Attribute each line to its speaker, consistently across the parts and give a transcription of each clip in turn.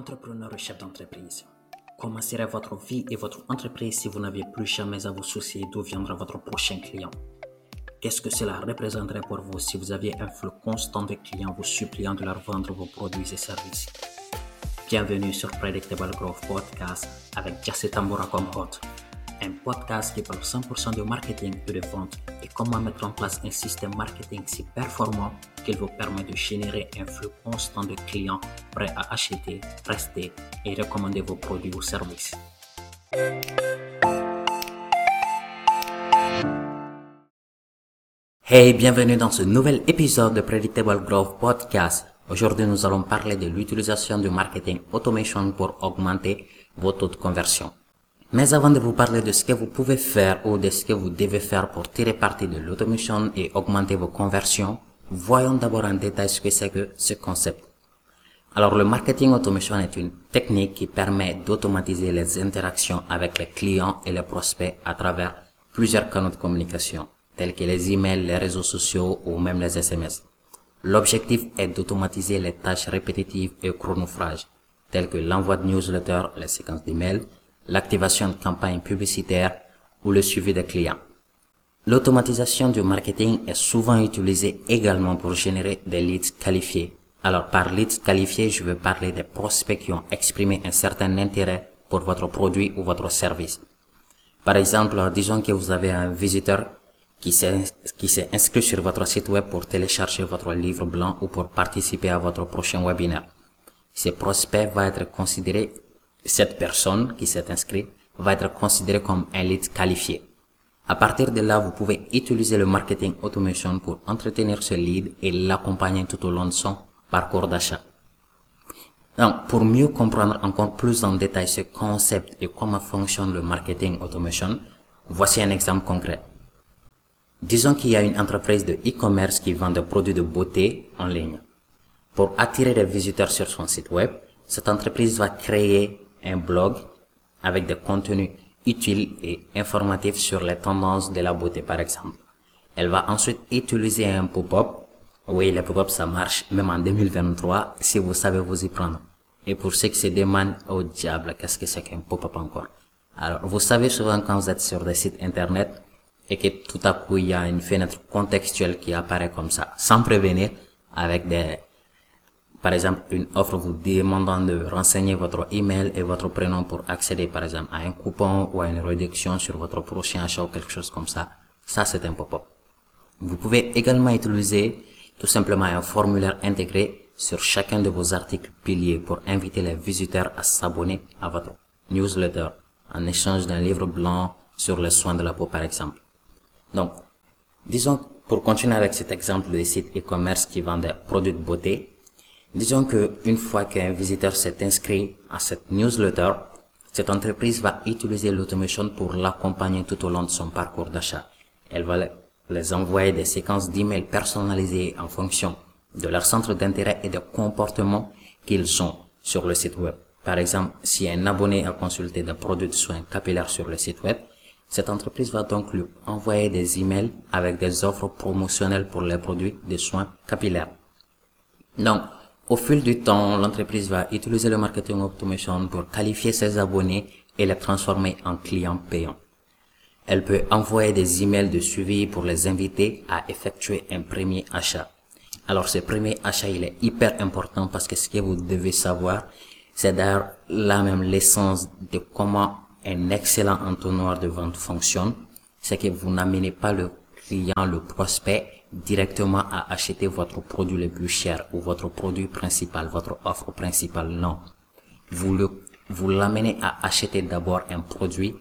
Speaker 1: Entrepreneur et chef d'entreprise, comment serait votre vie et votre entreprise si vous n'aviez plus jamais à vous soucier d'où viendra votre prochain client. Qu'est-ce que cela représenterait pour vous si vous aviez un flux constant de clients vous suppliant de leur vendre vos produits et services? Bienvenue sur Predictable Growth Podcast avec Jesse Tambora comme hôte. Un podcast qui parle 100% de marketing et de vente et comment mettre en place un système marketing si performant vous permet de générer un flux constant de clients prêts à acheter, rester et recommander vos produits ou services. Hey, bienvenue dans ce nouvel épisode de Predictable Growth Podcast. Aujourd'hui, nous allons parler de l'utilisation du marketing automation pour augmenter vos taux de conversion. Mais avant de vous parler de ce que vous pouvez faire ou de ce que vous devez faire pour tirer parti de l'automation et augmenter vos conversions, voyons d'abord en détail ce que c'est que ce concept. Alors le marketing automation est une technique qui permet d'automatiser les interactions avec les clients et les prospects à travers plusieurs canaux de communication, tels que les emails, les réseaux sociaux ou même les SMS. L'objectif est d'automatiser les tâches répétitives et chronophages, telles que l'envoi de newsletters, les séquences d'emails, l'activation de campagnes publicitaires ou le suivi des clients. L'automatisation du marketing est souvent utilisée également pour générer des leads qualifiés. Alors par leads qualifiés, je veux parler des prospects qui ont exprimé un certain intérêt pour votre produit ou votre service. Par exemple, disons que vous avez un visiteur qui s'est inscrit sur votre site web pour télécharger votre livre blanc ou pour participer à votre prochain webinaire. Ce prospect va être considéré cette personne qui s'est inscrite va être considérée comme un lead qualifié. À partir de là, vous pouvez utiliser le marketing automation pour entretenir ce lead et l'accompagner tout au long de son parcours d'achat. Donc, pour mieux comprendre encore plus en détail ce concept et comment fonctionne le marketing automation, voici un exemple concret. Disons qu'il y a une entreprise de e-commerce qui vend des produits de beauté en ligne. Pour attirer des visiteurs sur son site web, cette entreprise va créer un blog avec des contenus utiles et informatifs sur les tendances de la beauté, par exemple. Elle va ensuite utiliser un pop-up. Oui, les pop-up, ça marche même en 2023 si vous savez vous y prendre. Et pour ceux qui se demandent, au diable, qu'est-ce que c'est qu'un pop-up encore? Alors, vous savez souvent quand vous êtes sur des sites internet et que tout à coup il y a une fenêtre contextuelle qui apparaît comme ça, sans prévenir, avec des, par exemple, une offre vous demandant de renseigner votre email et votre prénom pour accéder, par exemple, à un coupon ou à une réduction sur votre prochain achat ou quelque chose comme ça, ça c'est un pop-up. Vous pouvez également utiliser tout simplement un formulaire intégré sur chacun de vos articles piliers pour inviter les visiteurs à s'abonner à votre newsletter en échange d'un livre blanc sur les soins de la peau, par exemple. Donc, disons, pour continuer avec cet exemple des sites e-commerce qui vendent des produits de beauté, Disons que une fois qu'un visiteur s'est inscrit à cette newsletter, cette entreprise va utiliser l'automation pour l'accompagner tout au long de son parcours d'achat. Elle va les envoyer des séquences d'emails personnalisées en fonction de leur centre d'intérêt et des comportements qu'ils ont sur le site web. Par exemple, si un abonné a consulté des produits de soins capillaires sur le site web, cette entreprise va donc lui envoyer des emails avec des offres promotionnelles pour les produits de soins capillaires. Donc, au fil du temps, l'entreprise va utiliser le marketing automation pour qualifier ses abonnés et les transformer en clients payants. Elle peut envoyer des emails de suivi pour les inviter à effectuer un premier achat. Alors ce premier achat, il est hyper important parce que ce que vous devez savoir, c'est d'ailleurs là même l'essence de comment un excellent entonnoir de vente fonctionne. C'est que vous n'amenez pas le client, le prospect directement à acheter votre produit le plus cher ou votre produit principal, votre offre principale. Non. Vous le, vous l'amenez à acheter d'abord un produit,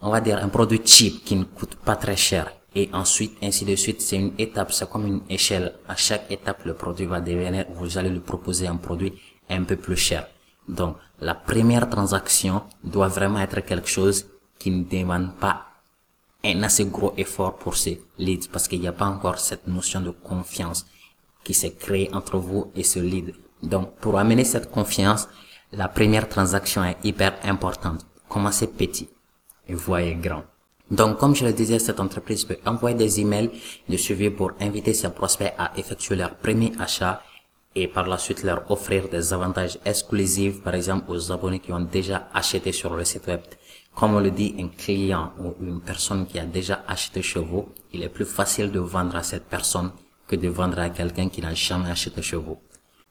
Speaker 1: on va dire un produit cheap qui ne coûte pas très cher. Et ensuite, ainsi de suite, c'est une étape, c'est comme une échelle. À chaque étape, le produit va devenir, vous allez lui proposer un produit un peu plus cher. Donc, la première transaction doit vraiment être quelque chose qui ne demande pas un assez gros effort pour ces leads parce qu'il n'y a pas encore cette notion de confiance qui s'est créée entre vous et ce lead. Donc, pour amener cette confiance, la première transaction est hyper importante. Commencez petit et voyez grand. Donc, comme je le disais, cette entreprise peut envoyer des emails de suivi pour inviter ses prospects à effectuer leur premier achat et par la suite leur offrir des avantages exclusifs, par exemple aux abonnés qui ont déjà acheté sur le site web. Comme on le dit, un client ou une personne qui a déjà acheté chez vous, il est plus facile de vendre à cette personne que de vendre à quelqu'un qui n'a jamais acheté chez vous.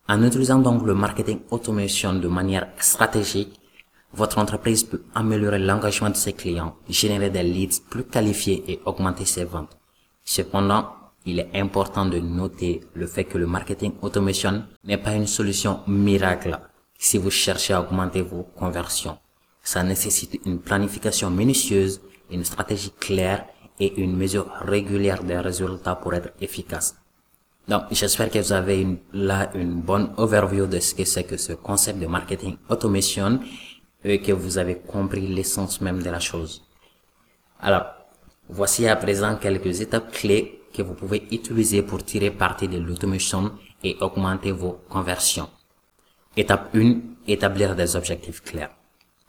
Speaker 1: En utilisant donc le marketing automation de manière stratégique, votre entreprise peut améliorer l'engagement de ses clients, générer des leads plus qualifiés et augmenter ses ventes. Cependant, il est important de noter le fait que le marketing automation n'est pas une solution miracle si vous cherchez à augmenter vos conversions. Ça nécessite une planification minutieuse, une stratégie claire et une mesure régulière des résultats pour être efficace. Donc, j'espère que vous avez une, là une bonne overview de ce que c'est que ce concept de marketing automation et que vous avez compris l'essence même de la chose. Alors, voici à présent quelques étapes clés que vous pouvez utiliser pour tirer parti de l'automation et augmenter vos conversions. Étape 1, établir des objectifs clairs.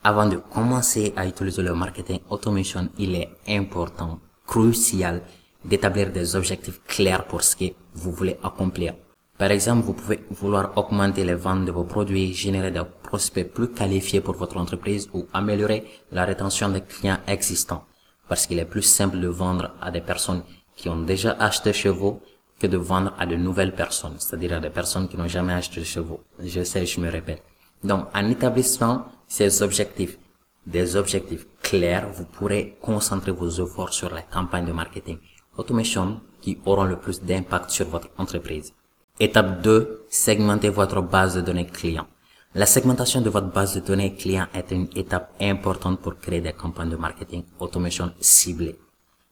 Speaker 1: Avant de commencer à utiliser le marketing automation, il est important, crucial, d'établir des objectifs clairs pour ce que vous voulez accomplir. Par exemple, vous pouvez vouloir augmenter les ventes de vos produits, générer des prospects plus qualifiés pour votre entreprise ou améliorer la rétention des clients existants. Parce qu'il est plus simple de vendre à des personnes qui ont déjà acheté chez vous que de vendre à de nouvelles personnes, c'est-à-dire à des personnes qui n'ont jamais acheté chez vous. Je sais, je me répète. Donc, en établissant ces objectifs, des objectifs clairs, vous pourrez concentrer vos efforts sur la campagne de marketing automation qui auront le plus d'impact sur votre entreprise. Étape 2, segmentez votre base de données clients. La segmentation de votre base de données clients est une étape importante pour créer des campagnes de marketing automation ciblées.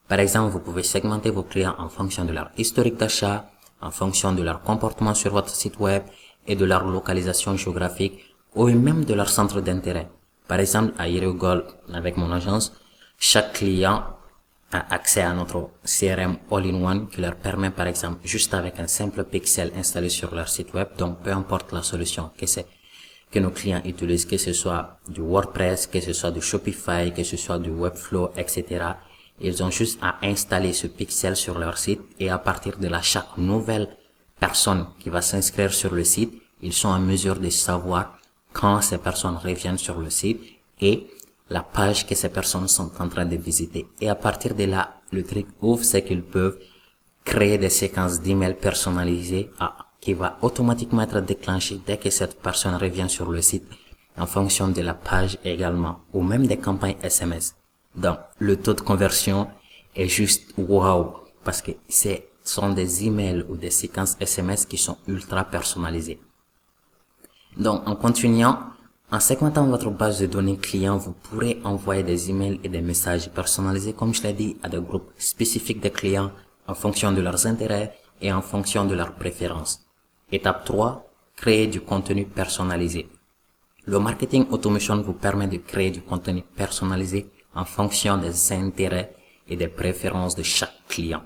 Speaker 1: Par exemple, vous pouvez segmenter vos clients en fonction de leur historique d'achat, en fonction de leur comportement sur votre site web et de leur localisation géographique ou même de leur centre d'intérêt. Par exemple, à Gold, avec mon agence, chaque client a accès à notre CRM All-in-One qui leur permet, par exemple, juste avec un simple pixel installé sur leur site web, donc peu importe la solution que c'est que nos clients utilisent, que ce soit du WordPress, que ce soit du Shopify, que ce soit du Webflow, etc. Ils ont juste à installer ce pixel sur leur site et à partir de là, chaque nouvelle personne qui va s'inscrire sur le site, ils sont en mesure de savoir quand ces personnes reviennent sur le site et la page que ces personnes sont en train de visiter. Et à partir de là, le truc ouf, c'est qu'ils peuvent créer des séquences d'emails personnalisées qui va automatiquement être déclenchées dès que cette personne revient sur le site en fonction de la page également ou même des campagnes SMS. Donc, le taux de conversion est juste wow parce que ce sont des emails ou des séquences SMS qui sont ultra personnalisées. Donc, en continuant, en segmentant votre base de données client, vous pourrez envoyer des emails et des messages personnalisés, comme je l'ai dit, à des groupes spécifiques de clients en fonction de leurs intérêts et en fonction de leurs préférences. Étape 3, créer du contenu personnalisé. Le marketing automation vous permet de créer du contenu personnalisé en fonction des intérêts et des préférences de chaque client.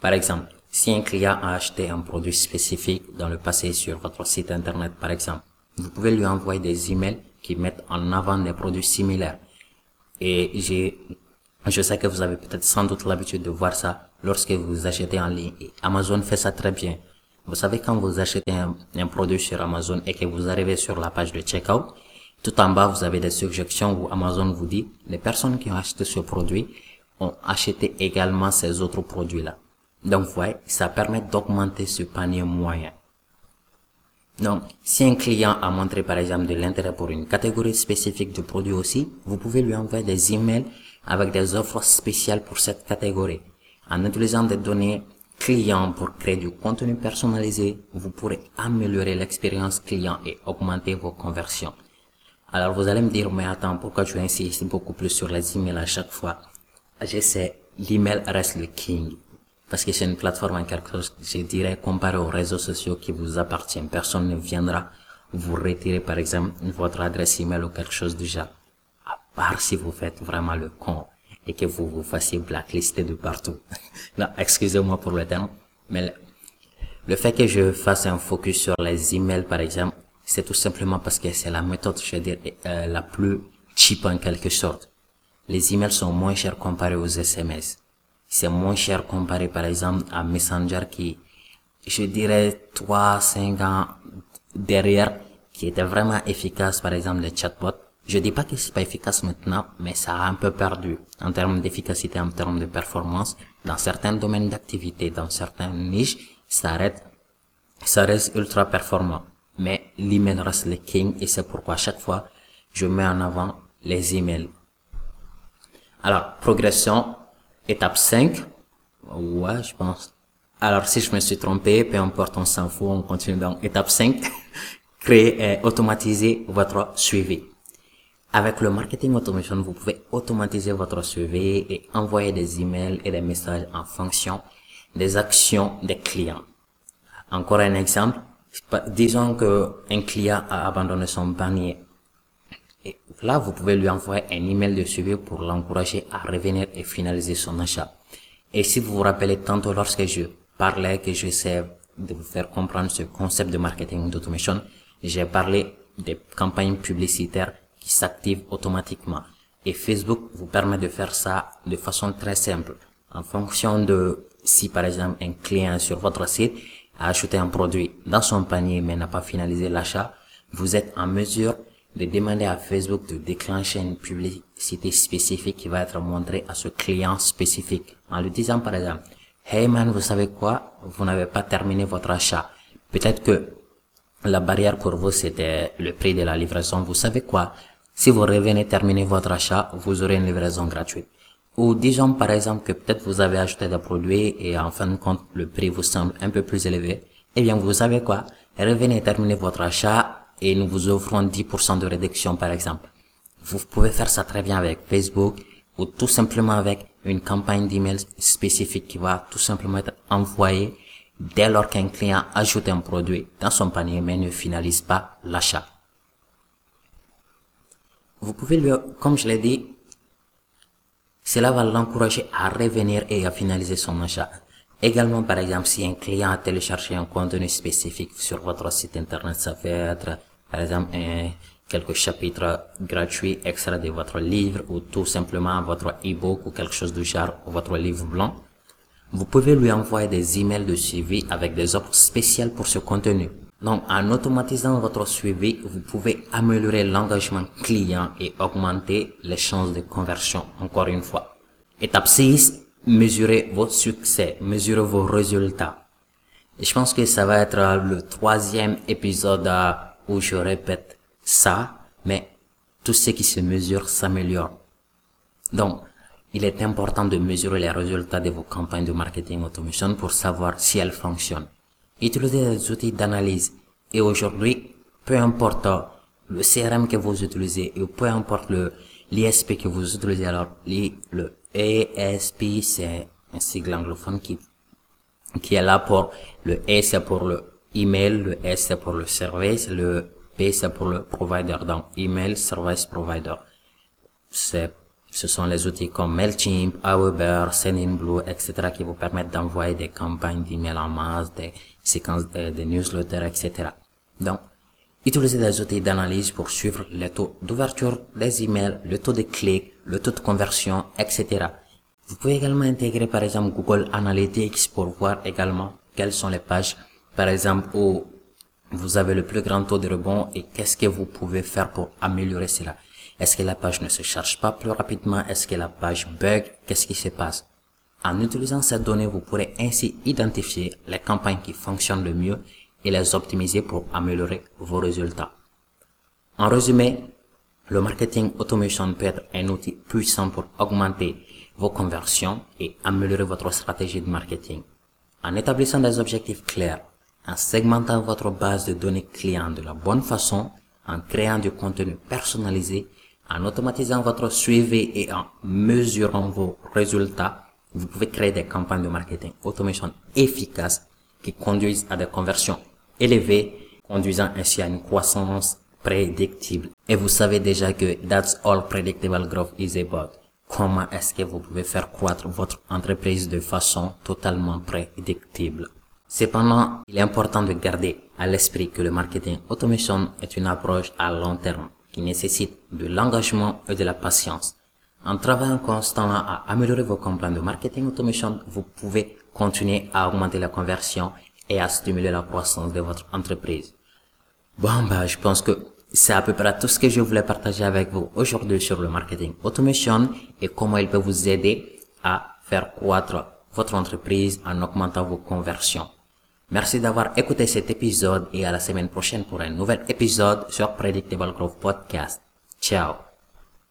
Speaker 1: Par exemple, si un client a acheté un produit spécifique dans le passé sur votre site internet, par exemple, vous pouvez lui envoyer des emails qui mettent en avant des produits similaires. Et j'ai, je sais que vous avez peut-être sans doute l'habitude de voir ça lorsque vous achetez en ligne. Amazon fait ça très bien. Vous savez, quand vous achetez un, un produit sur Amazon et que vous arrivez sur la page de checkout, tout en bas, vous avez des suggestions où Amazon vous dit, les personnes qui ont acheté ce produit ont acheté également ces autres produits-là. Donc, vous voyez, ça permet d'augmenter ce panier moyen. Donc, si un client a montré par exemple de l'intérêt pour une catégorie spécifique de produits aussi, vous pouvez lui envoyer des emails avec des offres spéciales pour cette catégorie. En utilisant des données clients pour créer du contenu personnalisé, vous pourrez améliorer l'expérience client et augmenter vos conversions. Alors vous allez me dire, mais attends, pourquoi tu insistes beaucoup plus sur les emails à chaque fois? Je sais, l'email reste le king. Parce que c'est une plateforme en quelque chose, je dirais, comparé aux réseaux sociaux qui vous appartiennent. Personne ne viendra vous retirer, par exemple, votre adresse email ou quelque chose du genre. À part si vous faites vraiment le con et que vous vous fassiez blacklister de partout. non, excusez-moi pour le terme, mais le fait que je fasse un focus sur les emails, par exemple, c'est tout simplement parce que c'est la méthode, je veux dire, euh, la plus cheap en quelque sorte. Les emails sont moins chers comparés aux SMS. C'est moins cher comparé par exemple à Messenger qui, je dirais, 3, 5 ans, derrière qui était vraiment efficace, par exemple les chatbots. Je dis pas que c'est pas efficace maintenant, mais ça a un peu perdu en termes d'efficacité, en termes de performance. Dans certains domaines d'activité, dans certaines niches, ça reste, ça reste ultra performant. Mais l'email reste le king et c'est pourquoi chaque fois, je mets en avant les emails. Alors, progression, étape 5. Ouais, je pense. Alors, si je me suis trompé, peu importe, on s'en fout, on continue dans étape 5. Créer et automatiser votre suivi. Avec le marketing automation, vous pouvez automatiser votre suivi et envoyer des emails et des messages en fonction des actions des clients. Encore un exemple. Disons que un client a abandonné son panier. Et là, vous pouvez lui envoyer un email de suivi pour l'encourager à revenir et finaliser son achat. Et si vous vous rappelez tantôt lorsque je parlais, que j'essaie de vous faire comprendre ce concept de marketing d'automation, j'ai parlé des campagnes publicitaires qui s'activent automatiquement. Et Facebook vous permet de faire ça de façon très simple. En fonction de si par exemple un client sur votre site a acheté un produit dans son panier mais n'a pas finalisé l'achat, vous êtes en mesure de demander à Facebook de déclencher une publicité spécifique qui va être montrée à ce client spécifique en lui disant par exemple Hey man, vous savez quoi? Vous n'avez pas terminé votre achat. Peut-être que la barrière pour vous c'était le prix de la livraison. Vous savez quoi? Si vous revenez terminer votre achat, vous aurez une livraison gratuite. Ou disons par exemple que peut-être vous avez acheté des produits et en fin de compte le prix vous semble un peu plus élevé. Eh bien vous savez quoi? Revenez terminer votre achat et nous vous offrons 10% de réduction par exemple. Vous pouvez faire ça très bien avec Facebook ou tout simplement avec une campagne d'email spécifique qui va tout simplement être envoyée dès lors qu'un client ajoute un produit dans son panier mais ne finalise pas l'achat. Vous pouvez lui, comme je l'ai dit, cela va l'encourager à revenir et à finaliser son achat. Également, par exemple, si un client a téléchargé un contenu spécifique sur votre site internet, ça peut être, par exemple, un, quelques chapitres gratuits extra de votre livre ou tout simplement votre e-book ou quelque chose du genre ou votre livre blanc, vous pouvez lui envoyer des emails de suivi avec des offres spéciales pour ce contenu. Donc, en automatisant votre suivi, vous pouvez améliorer l'engagement client et augmenter les chances de conversion, encore une fois. Étape 6, mesurez votre succès, mesurez vos résultats. Et je pense que ça va être le troisième épisode où je répète ça, mais tout ce qui se mesure s'améliore. Donc, il est important de mesurer les résultats de vos campagnes de marketing automation pour savoir si elles fonctionnent. Utilisez des outils d'analyse. Et aujourd'hui, peu importe le CRM que vous utilisez, ou peu importe le l'ISP que vous utilisez, alors le ESP, c'est un sigle anglophone qui, est là pour, le E c'est pour le email, le S c'est pour le service, le P c'est pour le provider, donc email service provider. C'est, ce sont les outils comme MailChimp, Aweber, Sendinblue, etc. qui vous permettent d'envoyer des campagnes d'email en masse, des séquences de, de newsletters, etc. Donc, utilisez des outils d'analyse pour suivre le taux d'ouverture des emails, le taux de clics, le taux de conversion, etc. Vous pouvez également intégrer par exemple Google Analytics pour voir également quelles sont les pages, par exemple, où vous avez le plus grand taux de rebond et qu'est-ce que vous pouvez faire pour améliorer cela? Est-ce que la page ne se charge pas plus rapidement? Est-ce que la page bug? Qu'est-ce qui se passe? En utilisant ces données, vous pourrez ainsi identifier les campagnes qui fonctionnent le mieux et les optimiser pour améliorer vos résultats. En résumé, le marketing automation peut être un outil puissant pour augmenter vos conversions et améliorer votre stratégie de marketing. En établissant des objectifs clairs, en segmentant votre base de données clients de la bonne façon, en créant du contenu personnalisé, en automatisant votre suivi et en mesurant vos résultats, vous pouvez créer des campagnes de marketing automation efficaces qui conduisent à des conversions élevées, conduisant ainsi à une croissance prédictible. Et vous savez déjà que that's all predictable growth is about. Comment est-ce que vous pouvez faire croître votre entreprise de façon totalement prédictible? Cependant, il est important de garder à l'esprit que le marketing automation est une approche à long terme qui nécessite de l'engagement et de la patience. En travaillant constamment à améliorer vos campagnes de marketing automation, vous pouvez continuer à augmenter la conversion et à stimuler la croissance de votre entreprise. Bon, bah, je pense que c'est à peu près tout ce que je voulais partager avec vous aujourd'hui sur le marketing automation et comment il peut vous aider à faire croître votre entreprise en augmentant vos conversions. Merci d'avoir écouté cet épisode et à la semaine prochaine pour un nouvel épisode sur Predictable Growth Podcast. Ciao